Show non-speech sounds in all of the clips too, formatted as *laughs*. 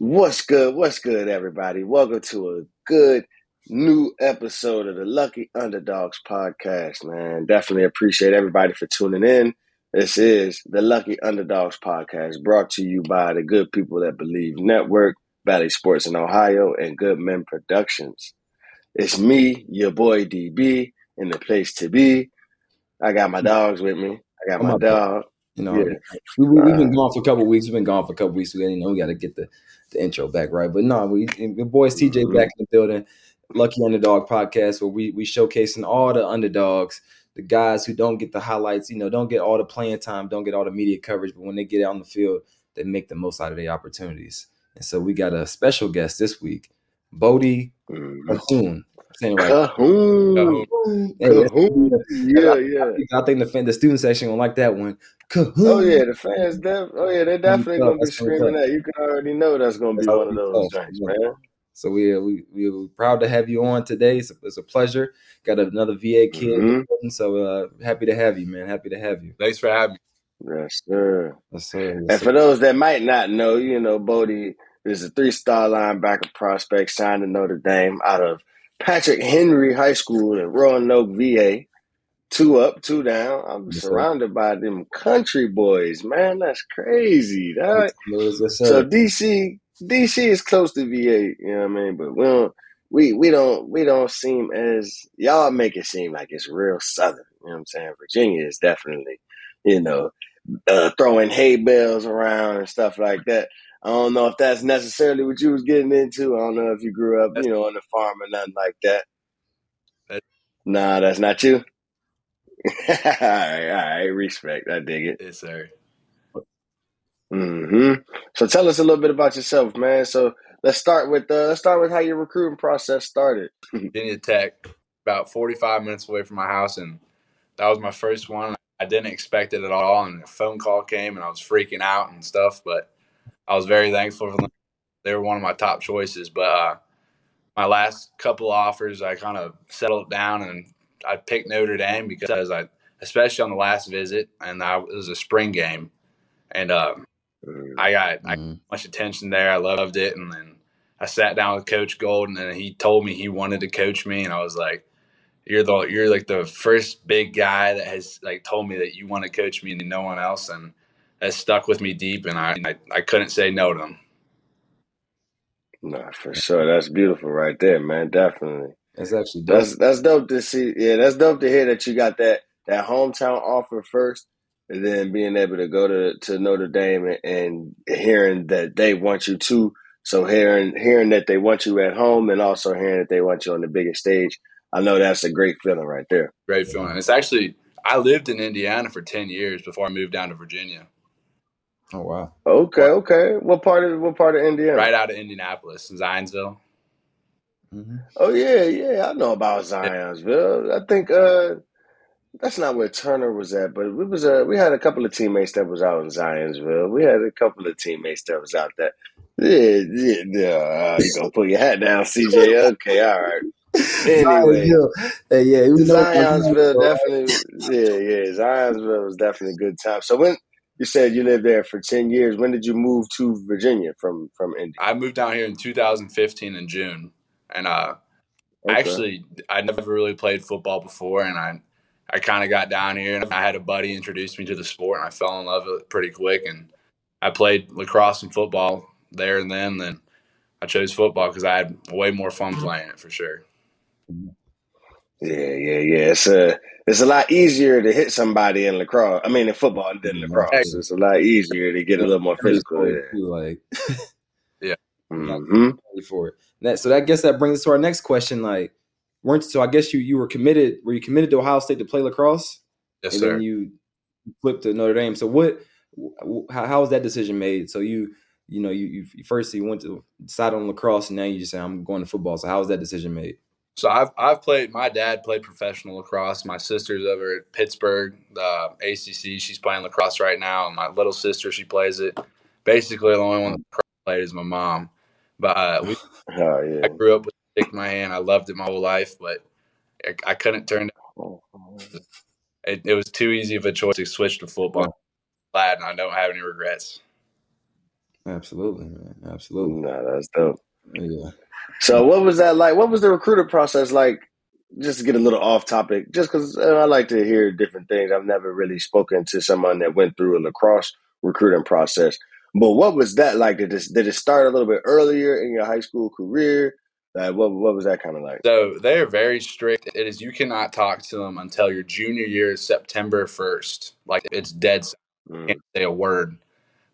What's good? What's good, everybody? Welcome to a good new episode of the Lucky Underdogs podcast, man. Definitely appreciate everybody for tuning in. This is the Lucky Underdogs podcast brought to you by the Good People That Believe Network, Valley Sports in Ohio, and Good Men Productions. It's me, your boy DB, in the place to be. I got my dogs with me. I got my dog. You know, yeah. we, we, have been uh, gone for a couple weeks. We've been gone for a couple weeks. We, you know, we got to get the, the intro back right. But no, we the boys TJ mm-hmm. back in the building. Lucky Underdog podcast where we we showcasing all the underdogs, the guys who don't get the highlights. You know, don't get all the playing time, don't get all the media coverage. But when they get out on the field, they make the most out of their opportunities. And so we got a special guest this week, Bodie mm saying right. Kahoun. Kahoun. Kahoun. Yeah, yeah. I think the fan, the student section will like that one. Kahoun. Oh yeah, the fans. Def- oh yeah, they're definitely gonna be screaming that. You can already know that's gonna be that's one of those things, man. So we we we're proud to have you on today. It's a, it's a pleasure. Got another VA kid, mm-hmm. so uh, happy to have you, man. Happy to have you. Thanks for having me. Yes, sir. Yes, sir. Yes, and for those that might not know, you know, Bodie is a three-star linebacker prospect signed to Notre Dame out of Patrick Henry High School in Roanoke, VA. Two up, two down. I'm yes, surrounded by them country boys, man. That's crazy. That, so DC, DC is close to VA. You know what I mean? But we don't, we we don't we don't seem as y'all make it seem like it's real southern. You know what I'm saying? Virginia is definitely, you know, uh, throwing hay bales around and stuff like that. I don't know if that's necessarily what you was getting into. I don't know if you grew up, you know, on the farm or nothing like that. Nah, that's not you. *laughs* all right, all right, respect. I dig it. Yes, sir. Hmm. So tell us a little bit about yourself, man. So let's start with uh, let's start with how your recruiting process started. *laughs* Virginia Tech, about forty five minutes away from my house, and that was my first one. I didn't expect it at all, and a phone call came, and I was freaking out and stuff. But I was very thankful for them. They were one of my top choices. But uh, my last couple offers, I kind of settled down and I picked Notre Dame because I, especially on the last visit, and I, it was a spring game, and um, I got I mm-hmm. much attention there. I loved it, and then I sat down with Coach Golden, and he told me he wanted to coach me, and I was like, "You're the you're like the first big guy that has like told me that you want to coach me, and no one else." And has stuck with me deep, and I, I, I couldn't say no to them. No, for sure. That's beautiful right there, man. Definitely. That's actually dope. That's that's dope to see. Yeah, that's dope to hear that you got that that hometown offer first, and then being able to go to, to Notre Dame and, and hearing that they want you to. So hearing hearing that they want you at home, and also hearing that they want you on the biggest stage, I know that's a great feeling right there. Great feeling. It's actually I lived in Indiana for ten years before I moved down to Virginia. Oh wow. Okay, okay. What part of what part of Indiana? Right out of Indianapolis, Zionsville. Mm-hmm. Oh yeah, yeah. I know about Zionsville. I think uh, that's not where Turner was at, but we was uh, we had a couple of teammates that was out in Zionsville. We had a couple of teammates that was out there. Yeah, yeah. yeah. Uh, you gonna put your hat down, CJ? Okay, all right. Anyway, hey, yeah, Zionsville definitely. Yeah, yeah. Zionsville was definitely a good time. So when you said you lived there for 10 years. When did you move to Virginia from from India? I moved down here in 2015 in June. And uh okay. actually I never really played football before and I I kind of got down here and I had a buddy introduce me to the sport and I fell in love with it pretty quick and I played lacrosse and football there and then then I chose football because I had way more fun playing it for sure. Yeah, yeah, yeah. It's a it's a lot easier to hit somebody in lacrosse. I mean, in football than mm-hmm. lacrosse. It's a lot easier to get a little more physical. Yeah. Like, *laughs* yeah. Mm-hmm. For it. That, so I guess that brings us to our next question. Like, weren't so? I guess you you were committed. Were you committed to Ohio State to play lacrosse? Yes, and sir. Then you flipped to Notre Dame. So what? How, how was that decision made? So you you know you, you first you went to decide on lacrosse, and now you just say I'm going to football. So how was that decision made? So I've I've played. My dad played professional lacrosse. My sister's over at Pittsburgh, the ACC. She's playing lacrosse right now. And my little sister, she plays it. Basically, the only one that played is my mom. But uh, we, *laughs* oh, yeah. I grew up with a stick in my hand. I loved it my whole life, but I, I couldn't turn. It, it was too easy of a choice to switch to football. Glad, and I don't have any regrets. Absolutely, man. Absolutely. Nah, that's dope. Yeah. So, what was that like? What was the recruiter process like? Just to get a little off topic, just because uh, I like to hear different things. I've never really spoken to someone that went through a lacrosse recruiting process. But what was that like? Did it, did it start a little bit earlier in your high school career? Like, what what was that kind of like? So they are very strict. It is you cannot talk to them until your junior year, is September first. Like it's dead. Mm. Can't say a word.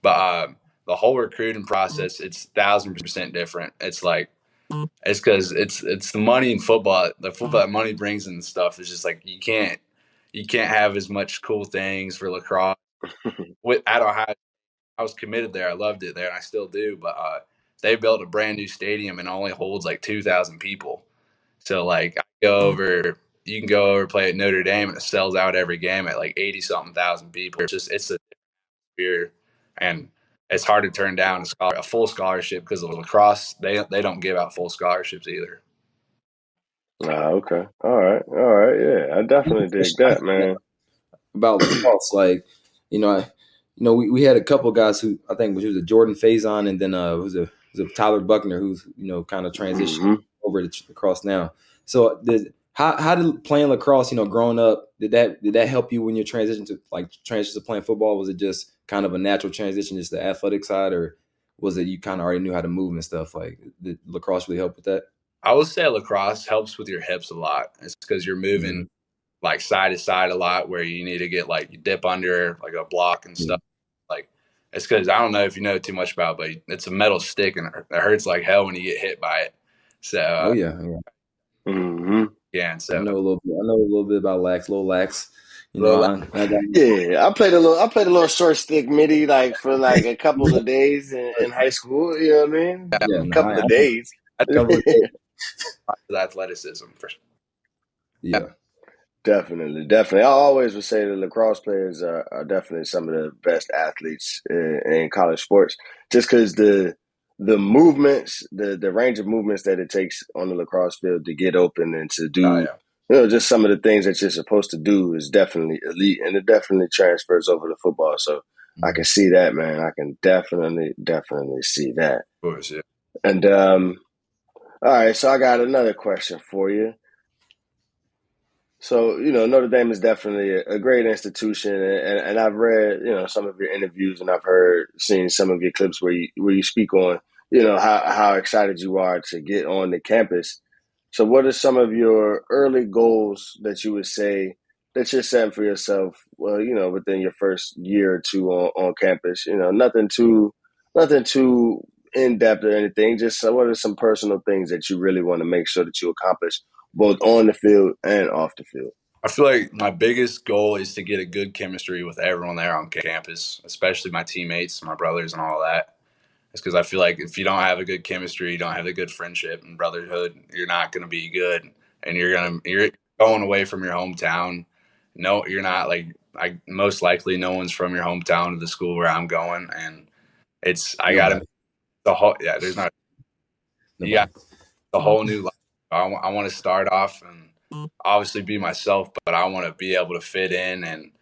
But uh, the whole recruiting process, it's thousand percent different. It's like Mm-hmm. it's because it's it's the money in football. The mm-hmm. football that money brings and stuff is just like you can't you can't have as much cool things for lacrosse. *laughs* With at Ohio, I was committed there. I loved it there, and I still do. But uh, they built a brand new stadium and only holds like two thousand people. So like I go mm-hmm. over, you can go over play at Notre Dame and it sells out every game at like eighty something thousand people. It's just it's a beer and it's hard to turn down a, scholar, a full scholarship because of lacrosse. They they don't give out full scholarships either. Ah, okay, all right, all right, yeah, I definitely dig *laughs* that, man. About lacrosse, like you know, I, you know, we, we had a couple guys who I think was a Jordan Faison, and then uh, was a was a Tyler Buchner, who's you know kind of transitioned mm-hmm. over to lacrosse now. So did how how did playing lacrosse, you know, growing up, did that did that help you when you transition to like transition to playing football? Was it just kind of a natural transition, just the athletic side, or was it you kind of already knew how to move and stuff? Like did lacrosse really help with that? I would say lacrosse helps with your hips a lot. It's because you're moving mm-hmm. like side to side a lot, where you need to get like you dip under like a block and stuff. Mm-hmm. Like it's because I don't know if you know too much about, it, but it's a metal stick and it hurts like hell when you get hit by it. So oh yeah, yeah. Mm-hmm. Yeah, and so I know a little bit. I know a little bit about lax, little lax. You know, I, I yeah, I played a little. I played a little short stick midi like for like a couple of *laughs* days in, in high school. You know what I mean? Yeah, a couple no, of I, days. A couple of days. athleticism for sure. Yeah. Definitely, definitely. I always would say the lacrosse players are, are definitely some of the best athletes in, in college sports, just because the the movements, the the range of movements that it takes on the lacrosse field to get open and to do, oh, yeah. You know, just some of the things that you're supposed to do is definitely elite, and it definitely transfers over to football. So mm-hmm. I can see that, man. I can definitely, definitely see that. Of course, yeah. And um, all right, so I got another question for you. So you know Notre Dame is definitely a, a great institution, and, and, I've read you know some of your interviews, and I've heard seen some of your clips where you where you speak on you know how how excited you are to get on the campus. So, what are some of your early goals that you would say that you're setting for yourself? Well, you know, within your first year or two on, on campus, you know, nothing too nothing too in depth or anything. Just what are some personal things that you really want to make sure that you accomplish both on the field and off the field? I feel like my biggest goal is to get a good chemistry with everyone there on campus, especially my teammates, my brothers, and all that. It's because I feel like if you don't have a good chemistry, you don't have a good friendship and brotherhood, you're not going to be good, and you're gonna you're going away from your hometown. No, you're not like I most likely no one's from your hometown to the school where I'm going, and it's I gotta the whole yeah. There's not yeah the whole new life I, w- I want to start off and obviously be myself, but I want to be able to fit in and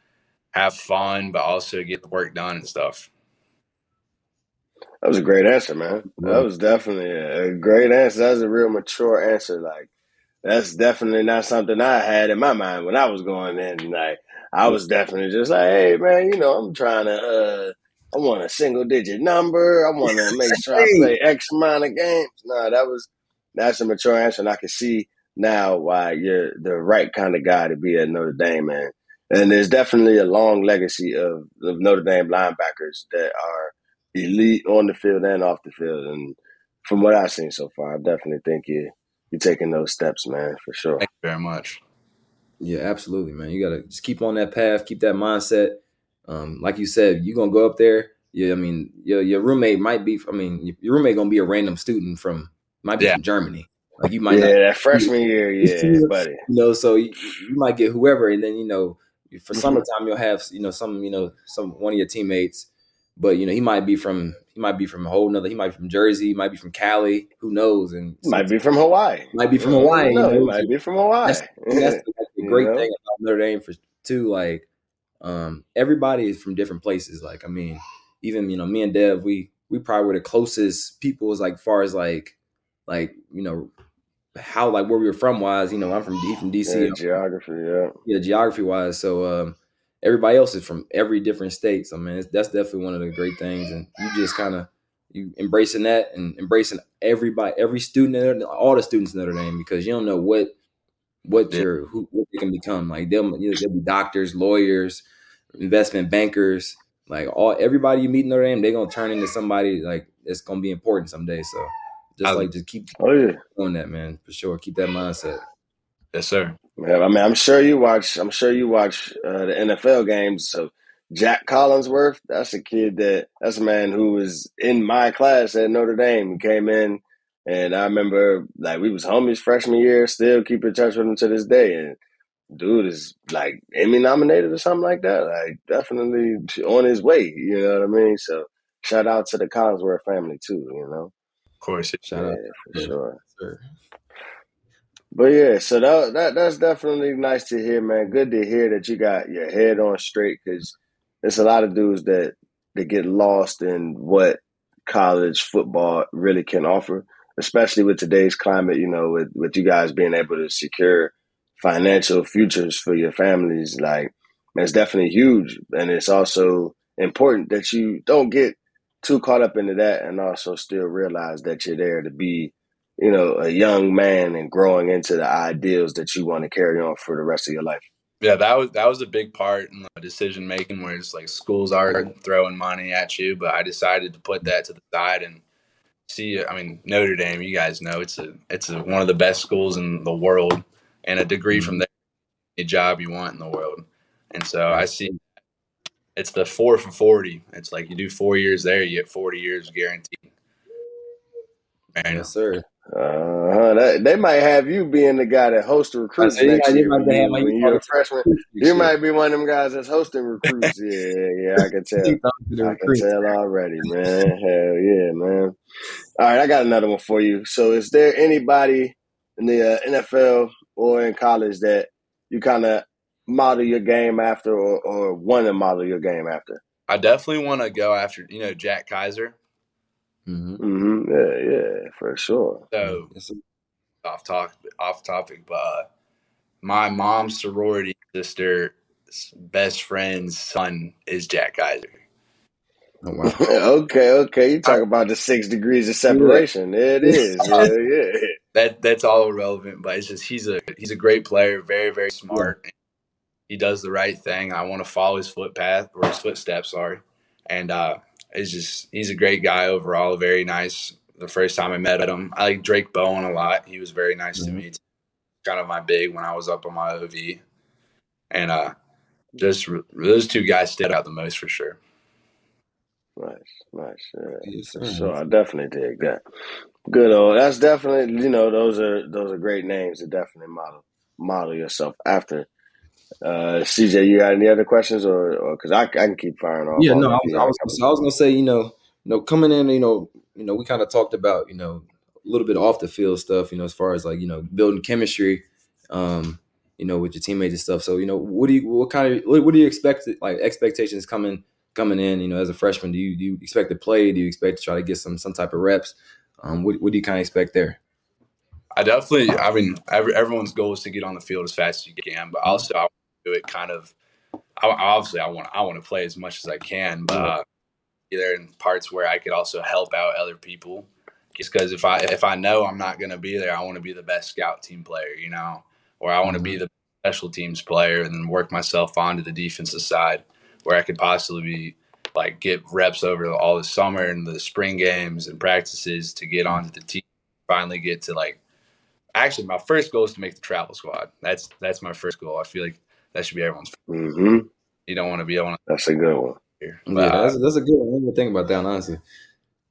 have fun, but also get the work done and stuff. That was a great answer, man. That was definitely a great answer. That was a real mature answer. Like, that's definitely not something I had in my mind when I was going in. Like, I was definitely just like, hey, man, you know, I'm trying to, uh, I want a single digit number. I *laughs* want to make sure I play X amount of games. No, that was that's a mature answer, and I can see now why you're the right kind of guy to be at Notre Dame, man. And there's definitely a long legacy of, of Notre Dame linebackers that are elite on the field and off the field. And from what I've seen so far, I definitely think you you're taking those steps, man, for sure. Thank you very much. Yeah, absolutely, man. You gotta just keep on that path, keep that mindset. Um, like you said, you're gonna go up there. Yeah, I mean, your your roommate might be. I mean, your roommate gonna be a random student from might be yeah. from Germany. Like you might yeah, not, that freshman year, yeah, buddy. You know, so you, you, might get whoever, and then you know, for mm-hmm. summertime you'll have you know some you know some one of your teammates, but you know he might be from he might be from a whole nother. He might be from Jersey, he might be from Cali, who knows? And might be from Hawaii, might be from Hawaii. No, you know? might be from Hawaii. That's, that's, that's the great know? thing about Notre Dame for too. Like, um, everybody is from different places. Like, I mean, even you know me and Dev, we we probably were the closest people as like far as like like you know how like where we were from wise. You know, I'm from D from DC. Yeah, geography, yeah, yeah, geography wise. So um, everybody else is from every different state. So man, that's definitely one of the great things, and you just kind of you embracing that and embracing everybody, every student, all the students in Notre Dame, because you don't know what what yeah. your who what they can become. Like they'll, you know, they'll be doctors, lawyers, investment bankers, like all everybody you meet in Notre Dame, they're gonna turn into somebody like it's gonna be important someday. So just I, like just keep oh yeah doing that, man, for sure. Keep that mindset. Yes, sir. Yeah, I mean, I'm sure you watch. I'm sure you watch uh, the NFL games. So Jack Collinsworth, that's a kid that that's a man who was in my class at Notre Dame. He came in, and I remember like we was homies freshman year. Still keep in touch with him to this day, and dude is like Emmy nominated or something like that. Like definitely on his way. You know what I mean? So shout out to the Collinsworth family too. You know, of course, shout yeah, out for sure. Sure. But yeah, so that, that that's definitely nice to hear, man. Good to hear that you got your head on straight because there's a lot of dudes that that get lost in what college football really can offer, especially with today's climate. You know, with with you guys being able to secure financial futures for your families, like it's definitely huge, and it's also important that you don't get too caught up into that, and also still realize that you're there to be you know, a young man and growing into the ideals that you want to carry on for the rest of your life. Yeah, that was that was a big part in the decision making where it's like schools are throwing money at you, but I decided to put that to the side and see I mean Notre Dame, you guys know it's a it's a, one of the best schools in the world and a degree mm-hmm. from there a job you want in the world. And so I see it's the 4 for 40. It's like you do 4 years there, you get 40 years guaranteed. And yes, sir. Uh, huh. they might have you being the guy that hosts the recruits next year. When, you, when you're a freshman, you might be one of them guys that's hosting recruits. yeah, yeah, I can *laughs* tell. I can tell already, man. Hell yeah, man. All right, I got another one for you. So, is there anybody in the uh, NFL or in college that you kind of model your game after, or, or want to model your game after? I definitely want to go after, you know, Jack Kiser. Mm-hmm. Mm-hmm. Yeah, yeah, for sure. So off topic, off topic, but uh, my mom's sorority sister's best friend's son is Jack Kiser. Oh, wow. *laughs* okay, okay. You talk about the six degrees of separation. Yeah. It is. *laughs* yeah, yeah. That that's all irrelevant, but it's just he's a he's a great player, very very smart. Yeah. He does the right thing. I want to follow his footpath or his footsteps. Sorry, and uh, is just he's a great guy overall, very nice. The first time I met him, I like Drayk Bowen a lot. He was very nice mm-hmm. to me. Kind of my big when I was up on my OV, and uh, just those two guys stood out the most for sure. Nice, nice. Yeah. Yes, so I definitely dig that. Good old. That's definitely you know those are those are great names to definitely model model yourself after. Uh, CJ, you got any other questions, or because I, I can keep firing off? Yeah, no, I was, I was, I was gonna say, you know, you know, coming in, you know, you know, we kind of talked about, you know, a little bit off the field stuff, you know, as far as like, you know, building chemistry, um, you know, with your teammates and stuff. So, you know, what do you, what kind of, what, what do you expect, like expectations coming, coming in, you know, as a freshman? Do you, do you expect to play? Do you expect to try to get some, some type of reps? Um, what, what do you kind of expect there? I definitely, I mean, every, everyone's goal is to get on the field as fast as you can, but also I do it kind of. I, obviously, I want I want to play as much as I can, but uh, either in parts where I could also help out other people. Just because if I if I know I'm not going to be there, I want to be the best scout team player, you know, or I want to be mm-hmm. the special teams player and then work myself onto the defensive side where I could possibly be like get reps over all the summer and the spring games and practices to get onto the team. Finally, get to like actually my first goal is to make the travel squad. That's that's my first goal. I feel like that should be everyone's. Mm-hmm. You don't want to be on. That's a good one. Here. But, yeah, that's, that's a good one. I think about that honestly.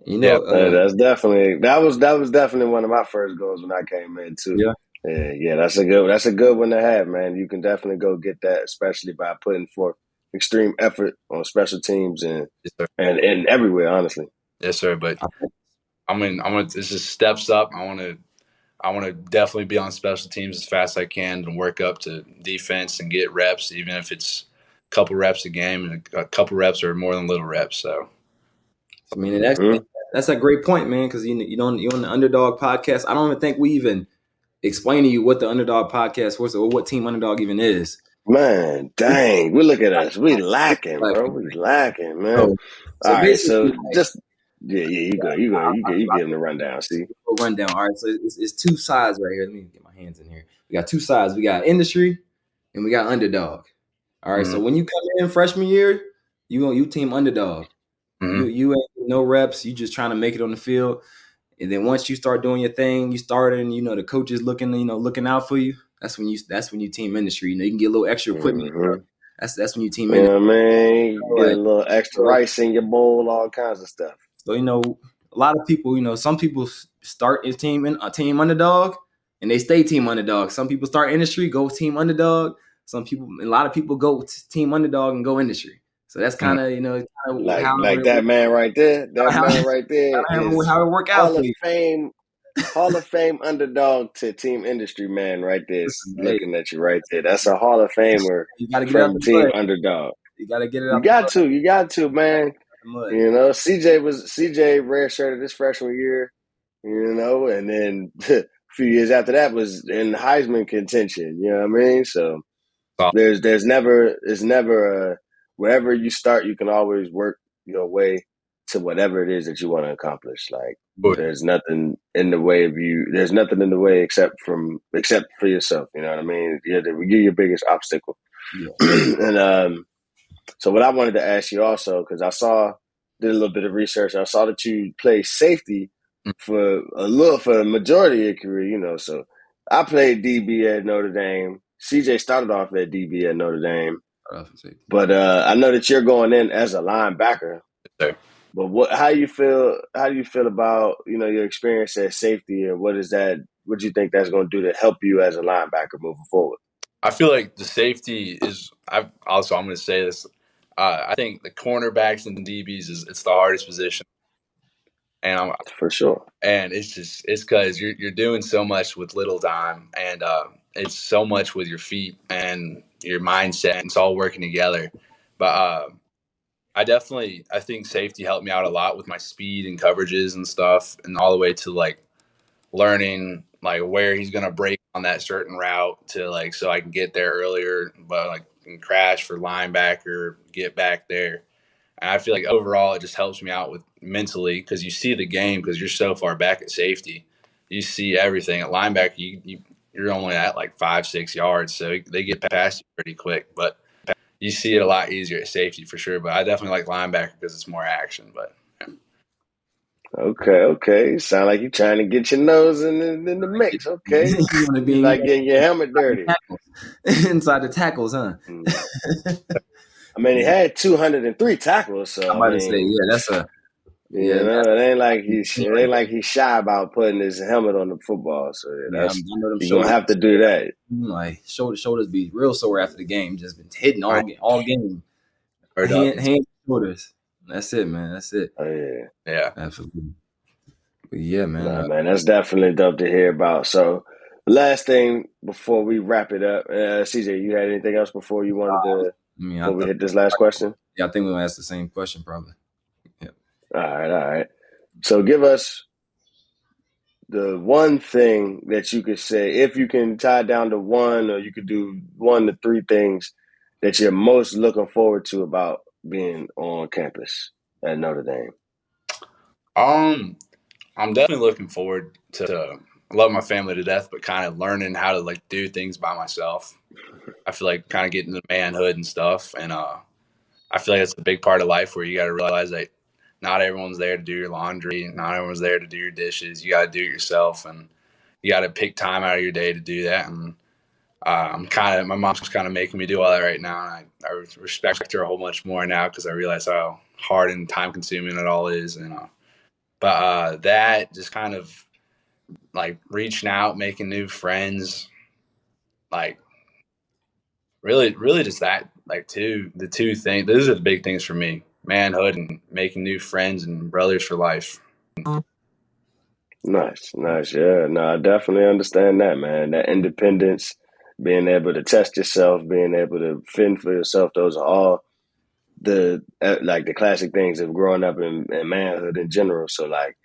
You know, yeah, uh, that's definitely that was that was definitely one of my first goals when I came in too. Yeah. Yeah, yeah, that's a good that's a good one to have, man. You can definitely go get that, especially by putting forth extreme effort on special teams and yes, and and everywhere, honestly. Yes, sir. But I mean, I want it's just steps up. I want to I want to definitely be on special teams as fast as I can and work up to defense and get reps, even if it's a couple reps a game and a couple reps are more than little reps. So, I mean, that's mm-hmm. that's a great point, man. Because you you don't you're on the underdog podcast. I don't even think we even explain to you what the underdog podcast was or what team underdog even is. Man, dang, we look at us. We lacking, *laughs* bro. We lacking, man. So, so All right, so like, just yeah, yeah, you go, you go, you get, you get them the rundown. See, rundown. All right, so it's, it's two sides right here. Let me get my hands in here. We got two sides. We got industry, and we got underdog. All right, mm-hmm. so when you come in freshman year, you you team underdog. Mm-hmm. You you ain't no reps. You just trying to make it on the field. And then once you start doing your thing, you start and you know the coach is looking, you know, looking out for you. That's when you that's when you team industry. You know, you can get a little extra equipment. Mm-hmm. That's that's when you team industry. Yeah, man. You get a little extra rice in your bowl, all kinds of stuff. So you know, a lot of people, you know, some people start a team in a uh, team underdog and they stay team underdog. Some people start industry, go team underdog. Some people, a lot of people go team underdog and go industry. So that's hmm. kind of you know like like that man right there, that how, *laughs* man right there, how it work out. Hall of Fame, Hall of Fame underdog to team industry man right there, looking at you right there. That's a Hall of Famer you gotta get from team underdog. You gotta get it. You got to, you got to, man. You know, CJ was CJ redshirted this freshman year. You know, and then *laughs* a few years after that was in Heisman contention. You know what I mean? So there's there's never it's never a wherever you start, you can always work your way to whatever it is that you want to accomplish. Like but, there's nothing in the way of you. There's nothing in the way except from except for yourself. You know what I mean? You're, the, you're your biggest obstacle. Yeah. *clears throat* and um, so what I wanted to ask you also because I saw did a little bit of research. I saw that you play safety mm. for a little for a majority of your career. You know, so I played DB at Notre Dame. CJ started off at DB at Notre Dame. But uh, I know that you're going in as a linebacker. But what? How do you feel? How do you feel about you know your experience as safety, and what is that? What do you think that's going to do to help you as a linebacker moving forward? I feel like the safety is. I also I'm going to say this. Uh, I think the cornerbacks and the DBs is it's the hardest position, and I'm for sure. And it's just it's because you're you're doing so much with little time, and uh, it's so much with your feet and your mindset. It's all working together. But uh, I definitely I think safety helped me out a lot with my speed and coverages and stuff, and all the way to like learning like where he's gonna break on that certain route to like so I can get there earlier, but like can crash for linebacker, get back there. And I feel like overall it just helps me out with mentally because you see the game because you're so far back at safety. You see everything at linebacker. You, you you're only at like five, six yards. So they get past you pretty quick. But you see it a lot easier at safety for sure. But I definitely like linebacker because it's more action. But. Okay, okay. Sound like you're trying to get your nose in the, in the mix. *laughs* Okay. you want to be like getting your helmet dirty. *laughs* Inside the tackles, huh? Mm. *laughs* I mean, he had 203 tackles. So, I'm about I mean, to say, yeah, that's a yeah, you know, it ain't like he's it ain't like he's shy about putting his helmet on the football. So that's yeah, you don't have to do that. Like shoulder shoulders be real sore after the game. Just been hitting all all game. Hand, hand shoulders. That's it, man. That's it. Oh yeah, yeah, absolutely. But yeah, man. Nah, man, that's definitely dope to hear about. So, last thing before we wrap it up, uh, CJ, you had anything else before you wanted to? I mean, I we hit this last question. Yeah, I think we'll ask the same question probably. All right, all right. So give us the one thing that you could say, if you can tie down to one, or you could do one to three things that you're most looking forward to about being on campus at Notre Dame. Um, I'm definitely looking forward to. I love my family to death, but kind of learning how to like do things by myself. I feel like kind of getting the manhood and stuff, and uh, I feel like it's a big part of life where you got to realize that not everyone's there to do your laundry. Not everyone's there to do your dishes. You got to do it yourself, and you got to pick time out of your day to do that. And uh, I'm kind of my mom's kind of making me do all that right now, and I, I respect her a whole much more now because I realize how hard and time consuming it all is. You know, but uh, that just kind of like reaching out, making new friends, like really, really just that like two the two things. Those are the big things for me manhood and making new friends and brothers for life. Nice, nice. Yeah, no, I definitely understand that, man. That independence, being able to test yourself, being able to fend for yourself, those are all the uh, like the classic things of growing up in, in manhood in general. So like,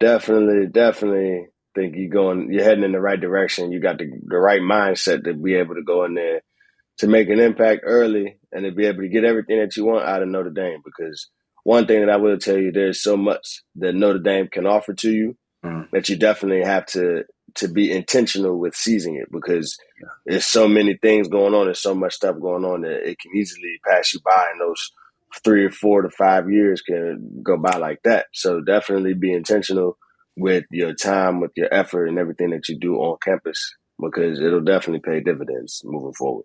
definitely, definitely think you're going, you're heading in the right direction. You got the the right mindset to be able to go in there to make an impact early and to be able to get everything that you want out of Notre Dame. Because one thing that I will tell you, there's so much that Notre Dame can offer to you mm. that you definitely have to to be intentional with seizing it because yeah. there's so many things going on. There's so much stuff going on that it can easily pass you by, and those three or four to five years can go by like that. So definitely be intentional with your time, with your effort, and everything that you do on campus because it'll definitely pay dividends moving forward.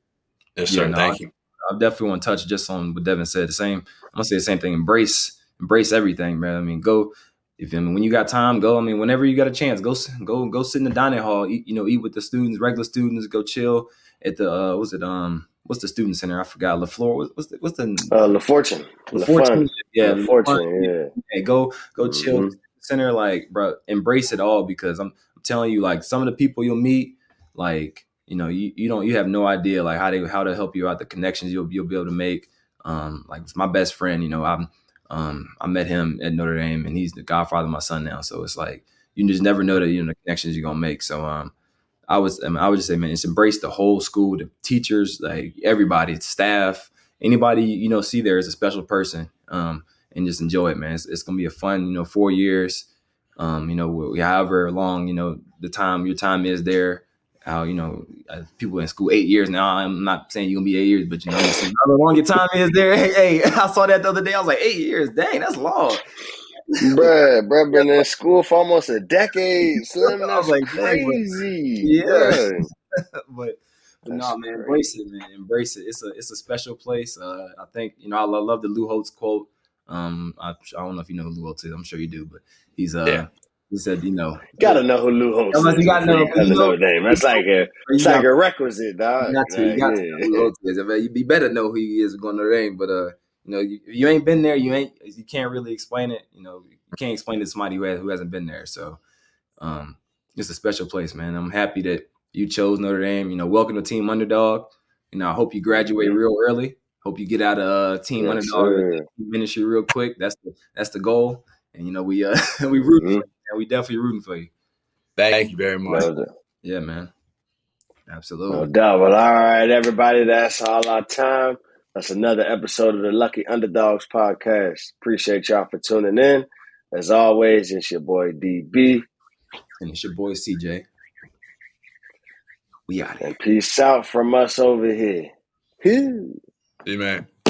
Yes, sir. Yeah, no, Thank I, you. I definitely want to touch just on what Devin said. The same. I'm gonna say the same thing. Embrace, embrace everything, man. I mean, go if I mean, when you got time, go. I mean, whenever you got a chance, go go go sit in the dining hall. Eat, you know, eat with the students, regular students. Go chill at the uh, what's it um what's the student center? I forgot. LaFleur. What's the what's the uh, LaFortune. LaFortune. Yeah, LaFortune. Yeah. yeah. Go go mm-hmm. chill center. Like, bro, embrace it all because I'm, I'm telling you, like some of the people you'll meet, like you know, you, you don't you have no idea like how they how to help you out, the connections you'll you'll be able to make. Um, like my best friend, you know, I'm um, I met him at Notre Dame, and he's the godfather of my son now. So it's like you just never know that you know the connections you're gonna make. So um, I was I, mean, I would just say, man, it's embrace the whole school, the teachers, like everybody, staff, anybody you know see there is a special person, um, and just enjoy it, man. It's, it's gonna be a fun, you know, four years. Um, you know, however long you know the time your time is there how you know uh, people in school eight years now. I'm not saying you're gonna be eight years, but you know, how long your time is there. *laughs* Hey, hey, I saw that the other day. I was like, eight years, dang, that's long. bruh, bruh, been in school for almost a decade. *laughs* Son, that's like, crazy. Yeah, *laughs* but, but no, man, embrace it, man, embrace it. It's a it's a special place. Uh, I think you know I love the Lou Holtz quote. Um, I, I don't know if you know who Lou Holtz is. I'm sure you do, but he's uh yeah. He said, you know, you gotta know who Lou Holtz is. You gotta know, you know, name. That's like a, it's like a requisite, dog. You got to, you got to know who Holtz is. You'd be better know who he is going to name, but uh, you know, you, you ain't been there, you ain't, you can't really explain it. You know, you can't explain it to somebody who has, who hasn't been there. So, um, it's a special place, man. I'm happy that you chose Notre Dame. You know, welcome to Team Underdog. You know, I hope you graduate mm-hmm. real early. Hope you get out of uh, Team yes, Underdog ministry real quick. That's the that's the goal. And you know, we uh *laughs* we root mm-hmm and we definitely rooting for you. Thank you very much. Yeah, man. Absolutely. No doubt. Well, all right, everybody. That's all our time. That's another episode of the Lucky Underdogs podcast. Appreciate y'all for tuning in. As always, it's your boy DB. And it's your boy CJ. We out And peace out from us over here. Peace. man. Peace.